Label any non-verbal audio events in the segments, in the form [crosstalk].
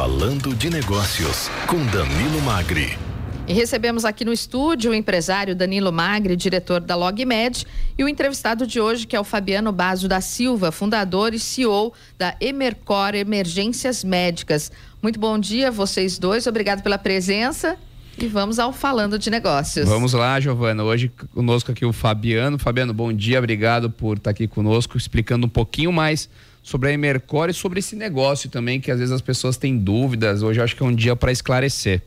Falando de Negócios, com Danilo Magri. E recebemos aqui no estúdio o empresário Danilo Magri, diretor da LogMed, e o entrevistado de hoje, que é o Fabiano Baso da Silva, fundador e CEO da Emercor Emergências Médicas. Muito bom dia, vocês dois. Obrigado pela presença. E vamos ao Falando de Negócios. Vamos lá, Giovana. Hoje conosco aqui o Fabiano. Fabiano, bom dia, obrigado por estar aqui conosco, explicando um pouquinho mais sobre a Emercor e sobre esse negócio também, que às vezes as pessoas têm dúvidas. Hoje acho que é um dia para esclarecer.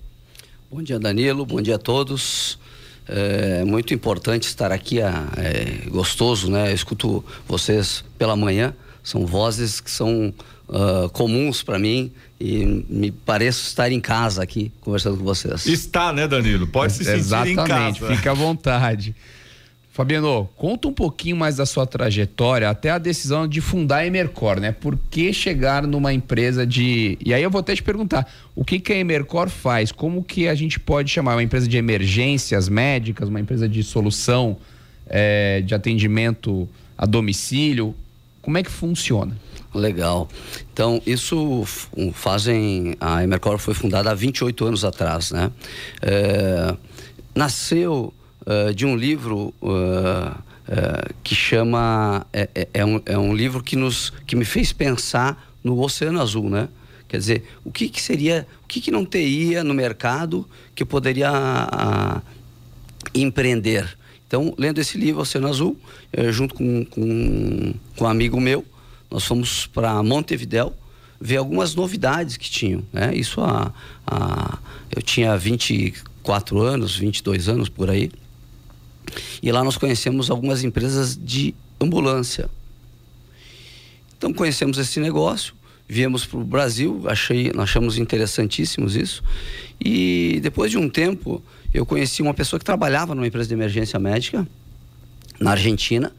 Bom dia, Danilo. Bom dia a todos. É muito importante estar aqui, é, é gostoso, né? Eu escuto vocês pela manhã, são vozes que são uh, comuns para mim e me pareço estar em casa aqui conversando com vocês. Está, né, Danilo? Pode se sentir Exatamente, em casa. Exatamente, fique à vontade. [laughs] Fabiano, conta um pouquinho mais da sua trajetória até a decisão de fundar a Emercor, né? Por que chegar numa empresa de. E aí eu vou até te perguntar: o que, que a Emercor faz? Como que a gente pode chamar? Uma empresa de emergências médicas, uma empresa de solução é, de atendimento a domicílio? Como é que funciona? Legal. Então, isso fazem. A Emercor foi fundada há 28 anos atrás, né? É, nasceu uh, de um livro uh, uh, que chama é, é, é, um, é um livro que nos que me fez pensar no Oceano Azul, né? Quer dizer, o que, que seria, o que, que não teria no mercado que poderia a, empreender? Então, lendo esse livro, Oceano Azul, eh, junto com, com, com um amigo meu, nós fomos para Montevidéu ver algumas novidades que tinham. Né? Isso a, a, eu tinha 24 anos, 22 anos por aí. E lá nós conhecemos algumas empresas de ambulância. Então conhecemos esse negócio, viemos para o Brasil, achei, achamos interessantíssimos isso. E depois de um tempo, eu conheci uma pessoa que trabalhava numa empresa de emergência médica na Argentina.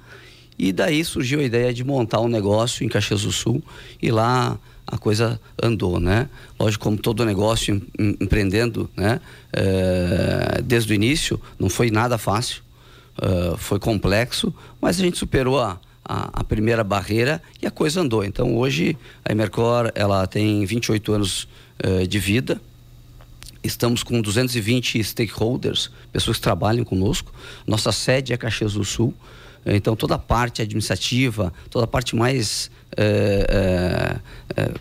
E daí surgiu a ideia de montar um negócio em Caxias do Sul e lá a coisa andou, né? Lógico, como todo negócio em, empreendendo, né? É, desde o início não foi nada fácil. Foi complexo, mas a gente superou a, a, a, primeira barreira e a coisa andou. Então hoje a Emercor ela tem 28 anos uh, de vida. Estamos com 220 stakeholders, pessoas que trabalham conosco. Nossa sede é Caxias do Sul. Então toda a parte administrativa, toda a parte mais uh,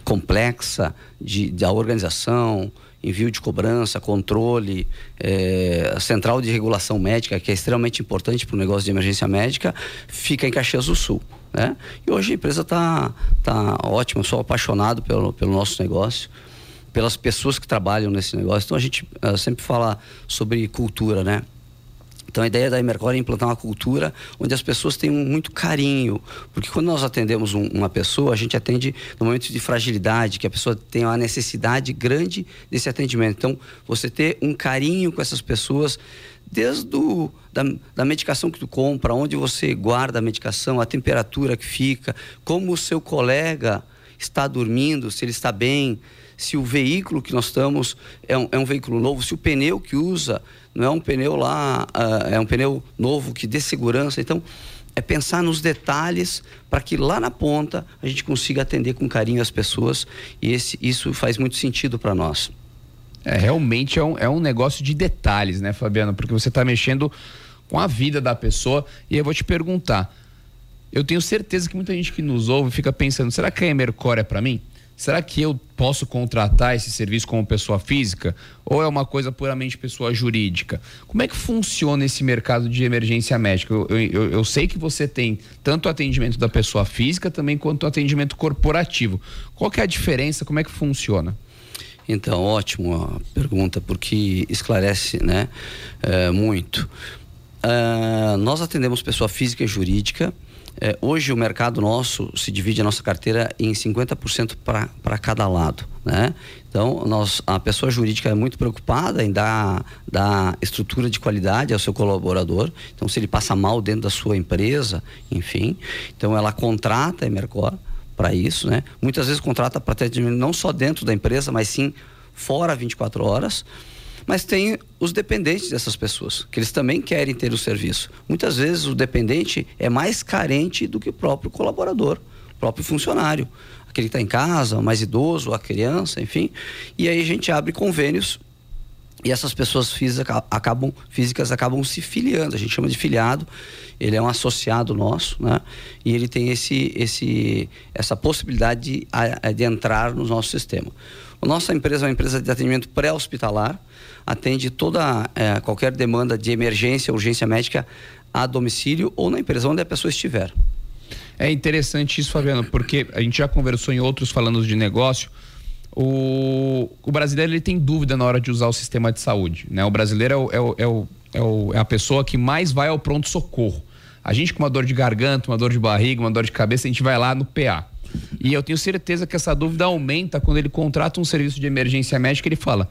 complexa de, da organização, envio de cobrança, controle, é, central de regulação médica, que é extremamente importante para o negócio de emergência médica, fica em Caxias do Sul. Né? E hoje a empresa está tá ótima, sou apaixonado pelo, pelo nosso negócio, pelas pessoas que trabalham nesse negócio. Então a gente uh, sempre fala sobre cultura, né? Então a ideia da Emercor é implantar uma cultura onde as pessoas tenham muito carinho, porque quando nós atendemos um, uma pessoa, a gente atende no momento de fragilidade, que a pessoa tem uma necessidade grande desse atendimento. Então você ter um carinho com essas pessoas, desde do, da, da medicação que tu compra, onde você guarda a medicação, a temperatura que fica, como o seu colega está dormindo, se ele está bem, se o veículo que nós estamos é um, é um veículo novo, se o pneu que usa não é um pneu lá, uh, é um pneu novo que dê segurança. Então, é pensar nos detalhes para que lá na ponta a gente consiga atender com carinho as pessoas e esse, isso faz muito sentido para nós. É, realmente é um, é um negócio de detalhes, né, Fabiano? Porque você está mexendo com a vida da pessoa e eu vou te perguntar. Eu tenho certeza que muita gente que nos ouve fica pensando: será que a Emercor é para mim? Será que eu posso contratar esse serviço como pessoa física ou é uma coisa puramente pessoa jurídica? Como é que funciona esse mercado de emergência médica? Eu, eu, eu sei que você tem tanto atendimento da pessoa física também quanto atendimento corporativo. Qual que é a diferença? Como é que funciona? Então, ótimo a pergunta, porque esclarece né, é, muito. Uh, nós atendemos pessoa física e jurídica é, hoje o mercado nosso se divide a nossa carteira em 50% para cada lado. Né? Então, nós, a pessoa jurídica é muito preocupada em dar, dar estrutura de qualidade ao seu colaborador. Então, se ele passa mal dentro da sua empresa, enfim, então ela contrata a Emercor para isso. Né? Muitas vezes contrata para atendimento não só dentro da empresa, mas sim fora 24 horas. Mas tem os dependentes dessas pessoas, que eles também querem ter o serviço. Muitas vezes o dependente é mais carente do que o próprio colaborador, o próprio funcionário. aquele que está em casa, mais idoso, a criança, enfim. E aí a gente abre convênios e essas pessoas físicas acabam, físicas acabam se filiando, a gente chama de filiado, ele é um associado nosso, né? E ele tem esse, esse, essa possibilidade de, de entrar no nosso sistema. A nossa empresa é uma empresa de atendimento pré-hospitalar, atende toda é, qualquer demanda de emergência, urgência médica a domicílio ou na empresa onde a pessoa estiver. É interessante isso, Fabiano, porque a gente já conversou em outros falando de negócio o, o brasileiro ele tem dúvida na hora de usar o sistema de saúde. Né? O brasileiro é, o, é, o, é, o, é, o, é a pessoa que mais vai ao pronto-socorro. A gente com uma dor de garganta, uma dor de barriga, uma dor de cabeça, a gente vai lá no PA. E eu tenho certeza que essa dúvida aumenta quando ele contrata um serviço de emergência médica. Ele fala: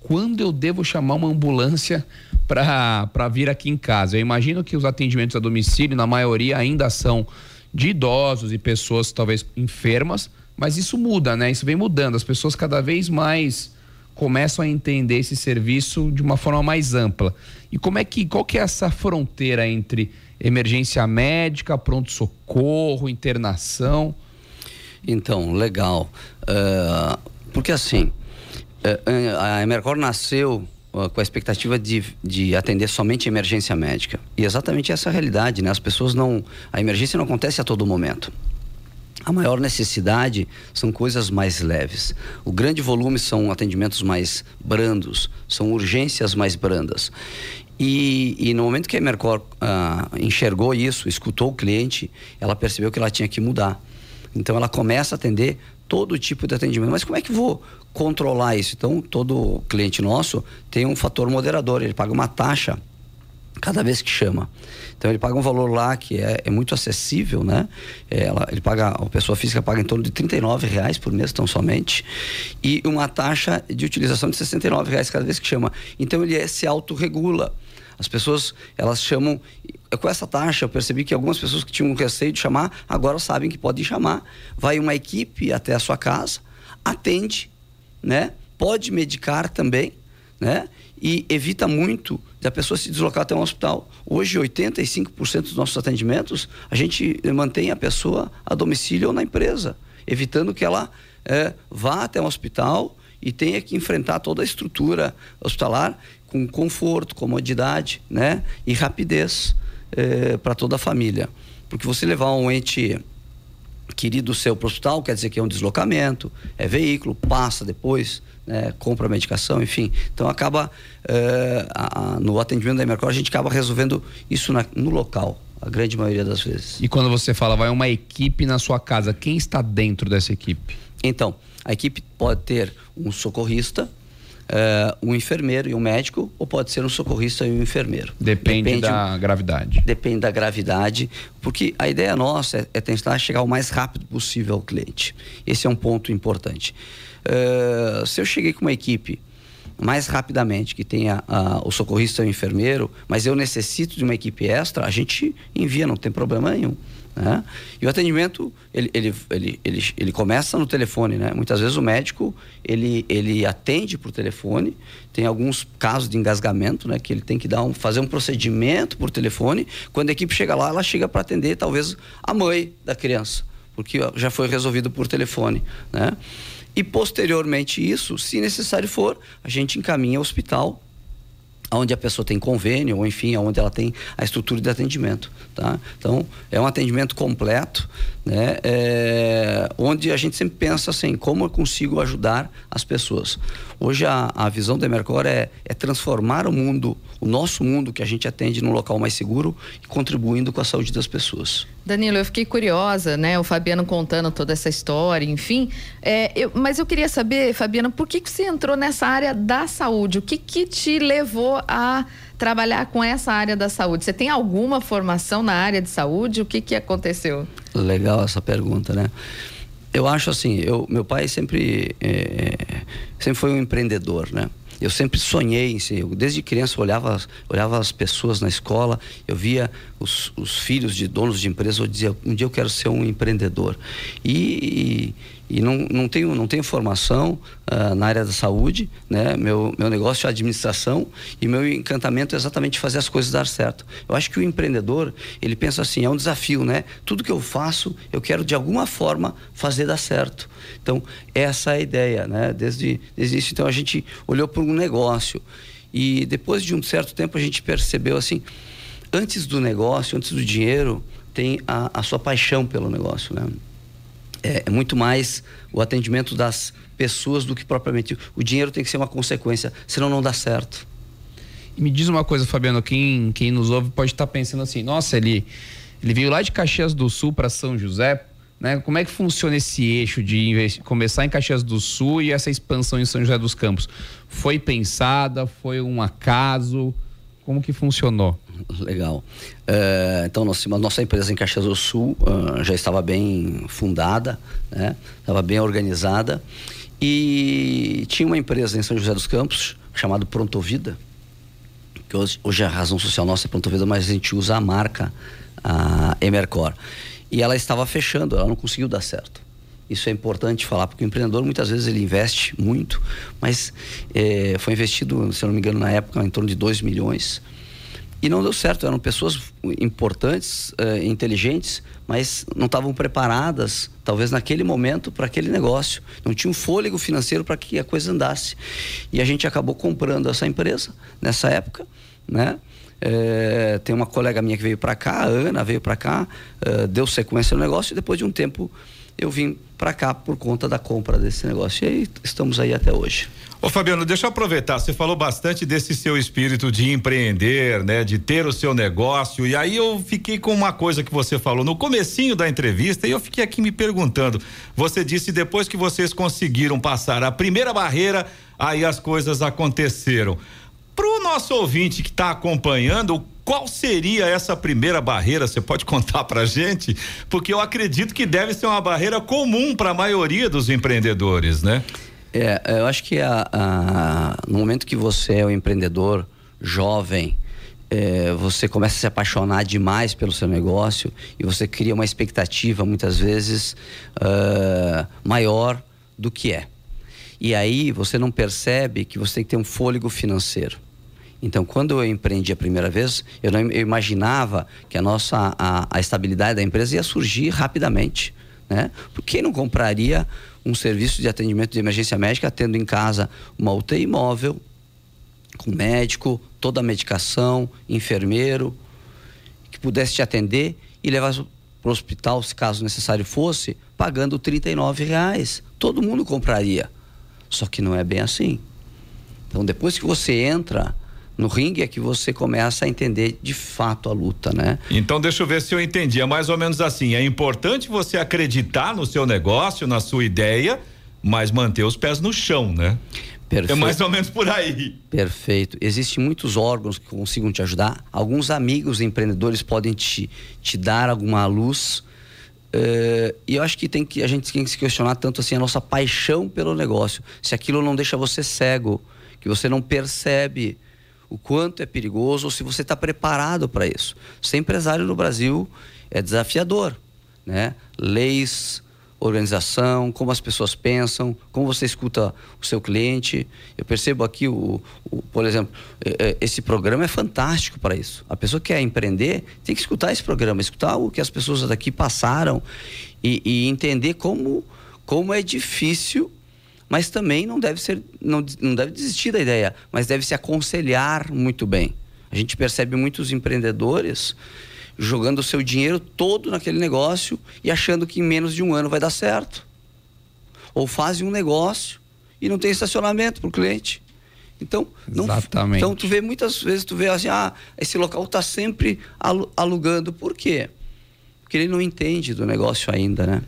quando eu devo chamar uma ambulância para vir aqui em casa? Eu imagino que os atendimentos a domicílio, na maioria, ainda são de idosos e pessoas talvez enfermas, mas isso muda, né? Isso vem mudando. As pessoas cada vez mais começam a entender esse serviço de uma forma mais ampla. E como é que, qual que é essa fronteira entre emergência médica, pronto socorro, internação? Então, legal. Uh, porque assim, uh, a Emercor nasceu com a expectativa de, de atender somente emergência médica. E exatamente essa é a realidade, né? As pessoas não. A emergência não acontece a todo momento. A maior necessidade são coisas mais leves. O grande volume são atendimentos mais brandos, são urgências mais brandas. E, e no momento que a Mercor ah, enxergou isso, escutou o cliente, ela percebeu que ela tinha que mudar. Então ela começa a atender todo tipo de atendimento. Mas como é que vou controlar isso? Então todo cliente nosso tem um fator moderador, ele paga uma taxa cada vez que chama. Então ele paga um valor lá que é, é muito acessível, né? É, ela, ele paga, a pessoa física paga em torno de 39 reais por mês, tão somente, e uma taxa de utilização de 69 reais cada vez que chama. Então ele se autorregula. As pessoas, elas chamam. Com essa taxa, eu percebi que algumas pessoas que tinham receio de chamar, agora sabem que podem chamar. Vai uma equipe até a sua casa, atende, né? Pode medicar também, né? e evita muito da pessoa se deslocar até um hospital. Hoje, 85% dos nossos atendimentos, a gente mantém a pessoa a domicílio ou na empresa, evitando que ela é, vá até um hospital e tenha que enfrentar toda a estrutura hospitalar com conforto, comodidade né? e rapidez é, para toda a família. Porque você levar um ente querido seu para o hospital quer dizer que é um deslocamento, é veículo, passa depois né, compra medicação, enfim. Então acaba uh, a, a, no atendimento da Emercor a gente acaba resolvendo isso na, no local, a grande maioria das vezes. E quando você fala vai uma equipe na sua casa, quem está dentro dessa equipe? Então, a equipe pode ter um socorrista, Uh, um enfermeiro e um médico, ou pode ser um socorrista e um enfermeiro. Depende, depende da gravidade. Depende da gravidade, porque a ideia nossa é, é tentar chegar o mais rápido possível ao cliente. Esse é um ponto importante. Uh, se eu cheguei com uma equipe mais rapidamente, que tenha uh, o socorrista e o enfermeiro, mas eu necessito de uma equipe extra, a gente envia, não tem problema nenhum. Né? E o atendimento, ele, ele, ele, ele, ele começa no telefone, né? Muitas vezes o médico, ele, ele atende por telefone, tem alguns casos de engasgamento, né? Que ele tem que dar um, fazer um procedimento por telefone. Quando a equipe chega lá, ela chega para atender talvez a mãe da criança, porque já foi resolvido por telefone, né? E posteriormente isso, se necessário for, a gente encaminha ao hospital onde a pessoa tem convênio ou enfim, onde ela tem a estrutura de atendimento, tá? Então é um atendimento completo, né? É, onde a gente sempre pensa assim, como eu consigo ajudar as pessoas. Hoje a, a visão da Emercor é, é transformar o mundo, o nosso mundo que a gente atende num local mais seguro contribuindo com a saúde das pessoas. Danilo, eu fiquei curiosa, né? O Fabiano contando toda essa história, enfim. É, eu, mas eu queria saber, Fabiano, por que, que você entrou nessa área da saúde? O que, que te levou a trabalhar com essa área da saúde? Você tem alguma formação na área de saúde? O que, que aconteceu? Legal essa pergunta, né? Eu acho assim, eu, meu pai sempre, é, sempre foi um empreendedor, né? Eu sempre sonhei em ser. Desde criança eu olhava, olhava as pessoas na escola, eu via os, os filhos de donos de empresas, eu dizia, um dia eu quero ser um empreendedor. E, e não, não, tenho, não tenho formação uh, na área da saúde, né? Meu, meu negócio é administração e meu encantamento é exatamente fazer as coisas dar certo. Eu acho que o empreendedor, ele pensa assim, é um desafio, né? Tudo que eu faço, eu quero de alguma forma fazer dar certo. Então, essa é a ideia, né? Desde, desde isso, então a gente olhou para um negócio e depois de um certo tempo a gente percebeu assim, antes do negócio, antes do dinheiro, tem a, a sua paixão pelo negócio, né? é, é muito mais o atendimento das pessoas do que propriamente. O dinheiro tem que ser uma consequência, senão não dá certo. E me diz uma coisa, Fabiano, quem, quem nos ouve pode estar pensando assim: nossa, ele, ele veio lá de Caxias do Sul para São José. Né? Como é que funciona esse eixo de começar em Caxias do Sul e essa expansão em São José dos Campos? Foi pensada? Foi um acaso? Como que funcionou? Legal. Uh, então, nossa, nossa empresa em Caxias do Sul uh, já estava bem fundada, né? estava bem organizada. E tinha uma empresa em São José dos Campos chamada Prontovida, que hoje, hoje a razão social nossa é Prontovida, mas a gente usa a marca a Emercor. E ela estava fechando, ela não conseguiu dar certo. Isso é importante falar, porque o empreendedor muitas vezes ele investe muito, mas é, foi investido, se não me engano, na época, em torno de 2 milhões. E não deu certo, eram pessoas importantes, é, inteligentes, mas não estavam preparadas, talvez naquele momento, para aquele negócio. Não tinha fôlego financeiro para que a coisa andasse. E a gente acabou comprando essa empresa nessa época, né? É, tem uma colega minha que veio para cá, a Ana veio para cá, é, deu sequência no negócio e depois de um tempo eu vim para cá por conta da compra desse negócio. E aí estamos aí até hoje. Ô Fabiano, deixa eu aproveitar, você falou bastante desse seu espírito de empreender, né, de ter o seu negócio, e aí eu fiquei com uma coisa que você falou no comecinho da entrevista e eu fiquei aqui me perguntando, você disse depois que vocês conseguiram passar a primeira barreira, aí as coisas aconteceram. Para o nosso ouvinte que está acompanhando, qual seria essa primeira barreira? Você pode contar para gente? Porque eu acredito que deve ser uma barreira comum para a maioria dos empreendedores, né? É, eu acho que a, a, no momento que você é um empreendedor jovem, é, você começa a se apaixonar demais pelo seu negócio e você cria uma expectativa muitas vezes uh, maior do que é. E aí você não percebe que você tem que ter um fôlego financeiro. Então, quando eu empreendi a primeira vez, eu não eu imaginava que a nossa a, a, estabilidade da empresa ia surgir rapidamente, né? Porque quem não compraria um serviço de atendimento de emergência médica tendo em casa uma UTI móvel com médico, toda a medicação, enfermeiro que pudesse te atender e levar para o hospital, se caso necessário fosse, pagando R$ reais. Todo mundo compraria. Só que não é bem assim. Então, depois que você entra no ringue é que você começa a entender de fato a luta, né? Então deixa eu ver se eu entendi. É mais ou menos assim. É importante você acreditar no seu negócio, na sua ideia, mas manter os pés no chão, né? Perfeito. É mais ou menos por aí. Perfeito. Existem muitos órgãos que consigam te ajudar. Alguns amigos empreendedores podem te, te dar alguma luz. Uh, e eu acho que tem que a gente tem que se questionar tanto assim a nossa paixão pelo negócio. Se aquilo não deixa você cego, que você não percebe o quanto é perigoso ou se você está preparado para isso. Ser empresário no Brasil é desafiador, né? Leis, organização, como as pessoas pensam, como você escuta o seu cliente. Eu percebo aqui, o, o por exemplo, é, é, esse programa é fantástico para isso. A pessoa que quer empreender tem que escutar esse programa, escutar o que as pessoas daqui passaram e, e entender como, como é difícil mas também não deve ser, não, não deve desistir da ideia, mas deve se aconselhar muito bem. A gente percebe muitos empreendedores jogando o seu dinheiro todo naquele negócio e achando que em menos de um ano vai dar certo. Ou fazem um negócio e não tem estacionamento para o cliente. Então, não, Exatamente. então tu vê muitas vezes tu vê assim, ah, esse local está sempre alugando. Por quê? Porque ele não entende do negócio ainda, né?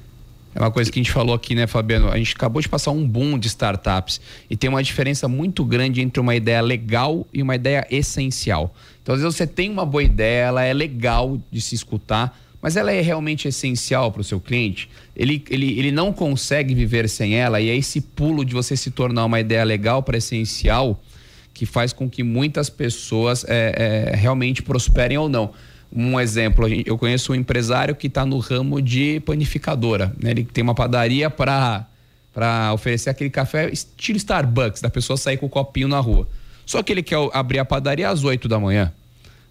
É uma coisa que a gente falou aqui, né, Fabiano? A gente acabou de passar um boom de startups e tem uma diferença muito grande entre uma ideia legal e uma ideia essencial. Então, às vezes você tem uma boa ideia, ela é legal de se escutar, mas ela é realmente essencial para o seu cliente. Ele, ele, ele não consegue viver sem ela e é esse pulo de você se tornar uma ideia legal para essencial que faz com que muitas pessoas é, é, realmente prosperem ou não. Um exemplo, eu conheço um empresário que está no ramo de panificadora. Né? Ele tem uma padaria para para oferecer aquele café estilo Starbucks, da pessoa sair com o copinho na rua. Só que ele quer abrir a padaria às 8 da manhã.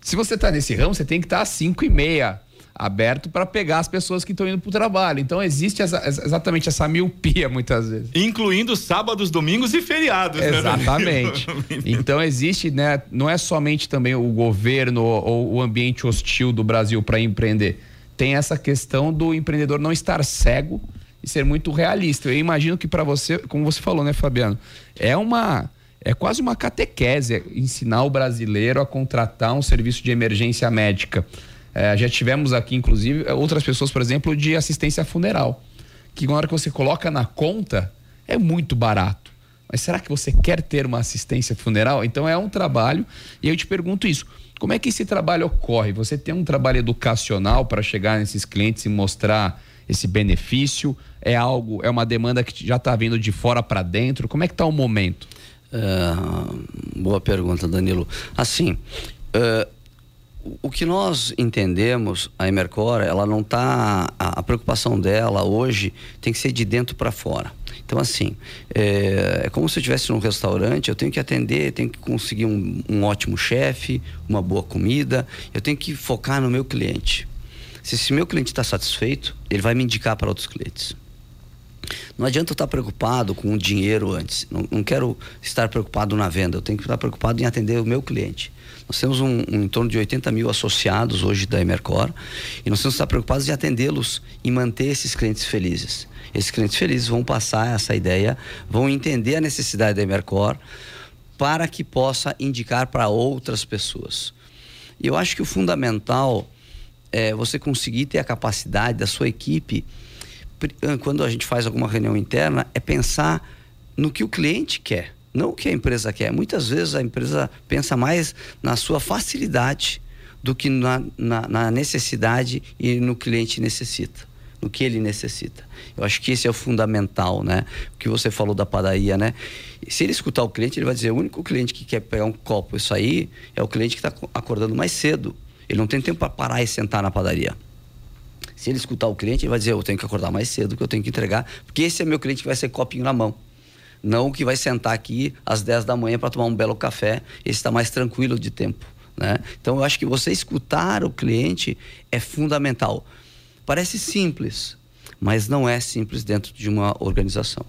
Se você está nesse ramo, você tem que estar tá às 5 e meia aberto para pegar as pessoas que estão indo para o trabalho. Então existe essa, exatamente essa miopia muitas vezes. Incluindo sábados, domingos e feriados. Né, exatamente. Né? [laughs] então existe, né? Não é somente também o governo ou o ambiente hostil do Brasil para empreender. Tem essa questão do empreendedor não estar cego e ser muito realista. Eu imagino que para você, como você falou, né, Fabiano, é uma é quase uma catequese ensinar o brasileiro a contratar um serviço de emergência médica. É, já tivemos aqui, inclusive, outras pessoas, por exemplo, de assistência funeral. Que na hora que você coloca na conta, é muito barato. Mas será que você quer ter uma assistência funeral? Então é um trabalho, e eu te pergunto isso. Como é que esse trabalho ocorre? Você tem um trabalho educacional para chegar nesses clientes e mostrar esse benefício? É algo, é uma demanda que já está vindo de fora para dentro? Como é que está o momento? Uh, boa pergunta, Danilo. Assim, uh, o que nós entendemos, a Emercor, ela não está. A, a, preocupação dela hoje tem que ser de dentro para fora. Então, assim, é, é, como se eu estivesse num restaurante, eu tenho que atender, tenho que conseguir um, um ótimo chefe, uma boa comida, eu tenho que focar no meu cliente. Se esse meu cliente está satisfeito, ele vai me indicar para outros clientes. Não adianta eu estar preocupado com o dinheiro antes. Não, não, quero estar preocupado na venda. Eu tenho que estar preocupado em atender o meu cliente. Nós temos um, um em torno de 80 mil associados hoje da Emercor e nós temos que estar preocupados em atendê-los e manter esses clientes felizes. Esses clientes felizes vão passar essa ideia, vão entender a necessidade da Emercor para que possa indicar para outras pessoas. E eu acho que o fundamental é você conseguir ter a capacidade da sua equipe quando a gente faz alguma reunião interna, é pensar no que o cliente quer, não o que a empresa quer. Muitas vezes a empresa pensa mais na sua facilidade do que na, na, na necessidade e no cliente necessita no que ele necessita. Eu acho que esse é o fundamental, né? O que você falou da padaria, né? Se ele escutar o cliente, ele vai dizer: o único cliente que quer pegar um copo, isso aí, é o cliente que está acordando mais cedo. Ele não tem tempo para parar e sentar na padaria. Se ele escutar o cliente, ele vai dizer: Eu tenho que acordar mais cedo, que eu tenho que entregar, porque esse é meu cliente que vai ser copinho na mão. Não o que vai sentar aqui às 10 da manhã para tomar um belo café, esse está mais tranquilo de tempo. Né? Então, eu acho que você escutar o cliente é fundamental. Parece simples, mas não é simples dentro de uma organização.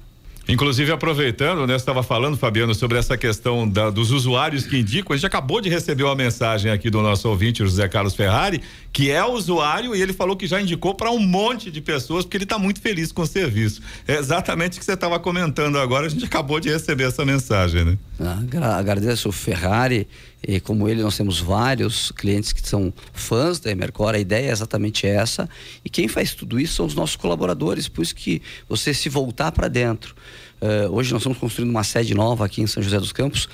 Inclusive, aproveitando, né, estava falando, Fabiano, sobre essa questão da, dos usuários que indicam. A gente acabou de receber uma mensagem aqui do nosso ouvinte, José Carlos Ferrari, que é usuário e ele falou que já indicou para um monte de pessoas porque ele está muito feliz com o serviço. É exatamente o que você estava comentando agora. A gente acabou de receber essa mensagem, né? Ah, agradeço o Ferrari e como ele nós temos vários clientes que são fãs da Emercor, a ideia é exatamente essa. E quem faz tudo isso são os nossos colaboradores, por isso que você se voltar para dentro. Uh, hoje nós estamos construindo uma sede nova aqui em São José dos Campos,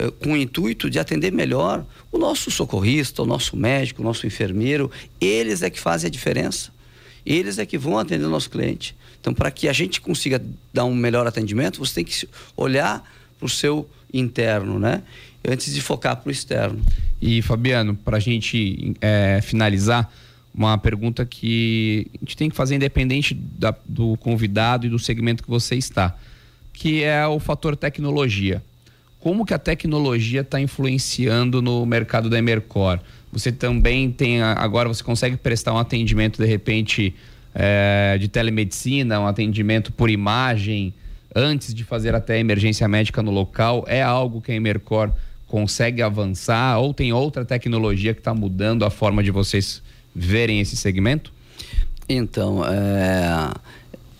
uh, com o intuito de atender melhor o nosso socorrista, o nosso médico, o nosso enfermeiro. Eles é que fazem a diferença. Eles é que vão atender o nosso cliente. Então, para que a gente consiga dar um melhor atendimento, você tem que olhar para o seu interno, né? Antes de focar para o externo. E Fabiano, para a gente é, finalizar, uma pergunta que a gente tem que fazer independente da, do convidado e do segmento que você está, que é o fator tecnologia. Como que a tecnologia está influenciando no mercado da Emercor? Você também tem agora você consegue prestar um atendimento de repente é, de telemedicina, um atendimento por imagem antes de fazer até emergência médica no local? É algo que a Emercor consegue avançar ou tem outra tecnologia que está mudando a forma de vocês verem esse segmento? Então, é,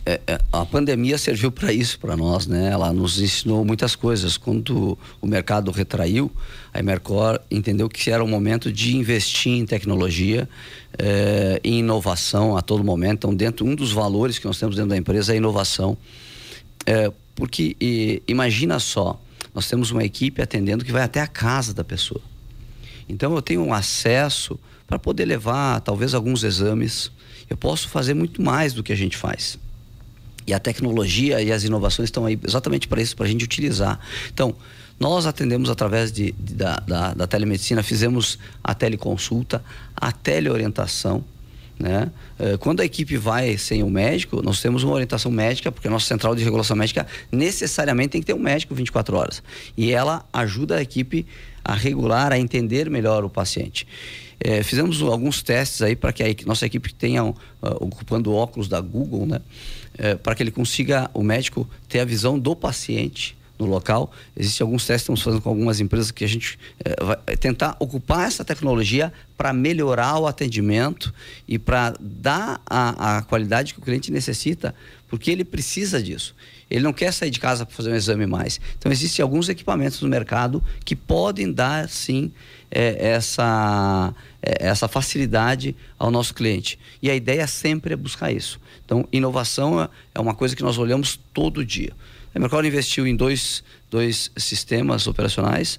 é, é a pandemia serviu para isso para nós, né? Ela nos ensinou muitas coisas. Quando o mercado retraiu, a Emercor entendeu que era o momento de investir em tecnologia, é, em inovação a todo momento. Então, dentro um dos valores que nós temos dentro da empresa é a inovação, é, porque e, imagina só nós temos uma equipe atendendo que vai até a casa da pessoa. Então eu tenho um acesso para poder levar talvez alguns exames. Eu posso fazer muito mais do que a gente faz. E a tecnologia e as inovações estão aí exatamente para isso, para a gente utilizar. Então, nós atendemos através de, de da, da, da, telemedicina, fizemos a teleconsulta, a teleorientação. Né? Eh, quando a equipe vai sem o médico, nós temos uma orientação médica, porque a nossa central de regulação médica necessariamente tem que ter um médico 24 horas. E ela ajuda a equipe a regular, a entender melhor o paciente. É, fizemos alguns testes aí para que a nossa equipe tenha, uh, ocupando óculos da Google, né? É, para que ele consiga, o médico, ter a visão do paciente no local. Existem alguns testes que estamos fazendo com algumas empresas que a gente é, vai tentar ocupar essa tecnologia para melhorar o atendimento e para dar a, a qualidade que o cliente necessita, porque ele precisa disso. Ele não quer sair de casa para fazer um exame mais. Então, existem alguns equipamentos no mercado que podem dar, sim, é, essa, é, essa facilidade ao nosso cliente. E a ideia sempre é buscar isso. Então, inovação é, é uma coisa que nós olhamos todo dia. A Mercor investiu em dois, dois sistemas operacionais.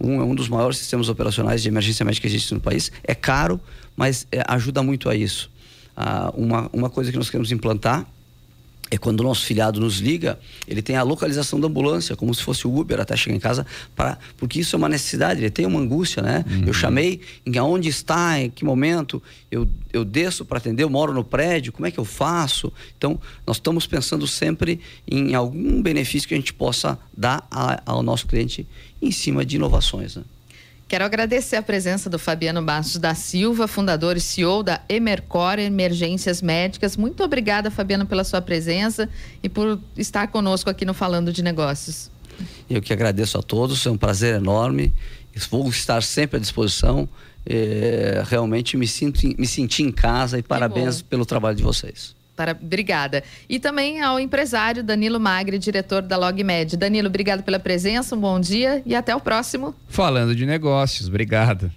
Um é um dos maiores sistemas operacionais de emergência médica que existe no país. É caro, mas é, ajuda muito a isso. Ah, uma, uma coisa que nós queremos implantar é quando o nosso filiado nos liga, ele tem a localização da ambulância, como se fosse o Uber até chegar em casa, pra, porque isso é uma necessidade, ele tem uma angústia, né? Uhum. Eu chamei, em onde está, em que momento, eu, eu desço para atender, eu moro no prédio, como é que eu faço? Então, nós estamos pensando sempre em algum benefício que a gente possa dar a, ao nosso cliente em cima de inovações, né? Quero agradecer a presença do Fabiano Bastos da Silva, fundador e CEO da Emercor Emergências Médicas. Muito obrigada, Fabiano, pela sua presença e por estar conosco aqui no Falando de Negócios. Eu que agradeço a todos, é um prazer enorme. Vou estar sempre à disposição. É, realmente me, sinto, me senti em casa e que parabéns bom. pelo trabalho de vocês. Para, obrigada. E também ao empresário Danilo Magri, diretor da LogMed. Danilo, obrigado pela presença, um bom dia e até o próximo. Falando de negócios, obrigado.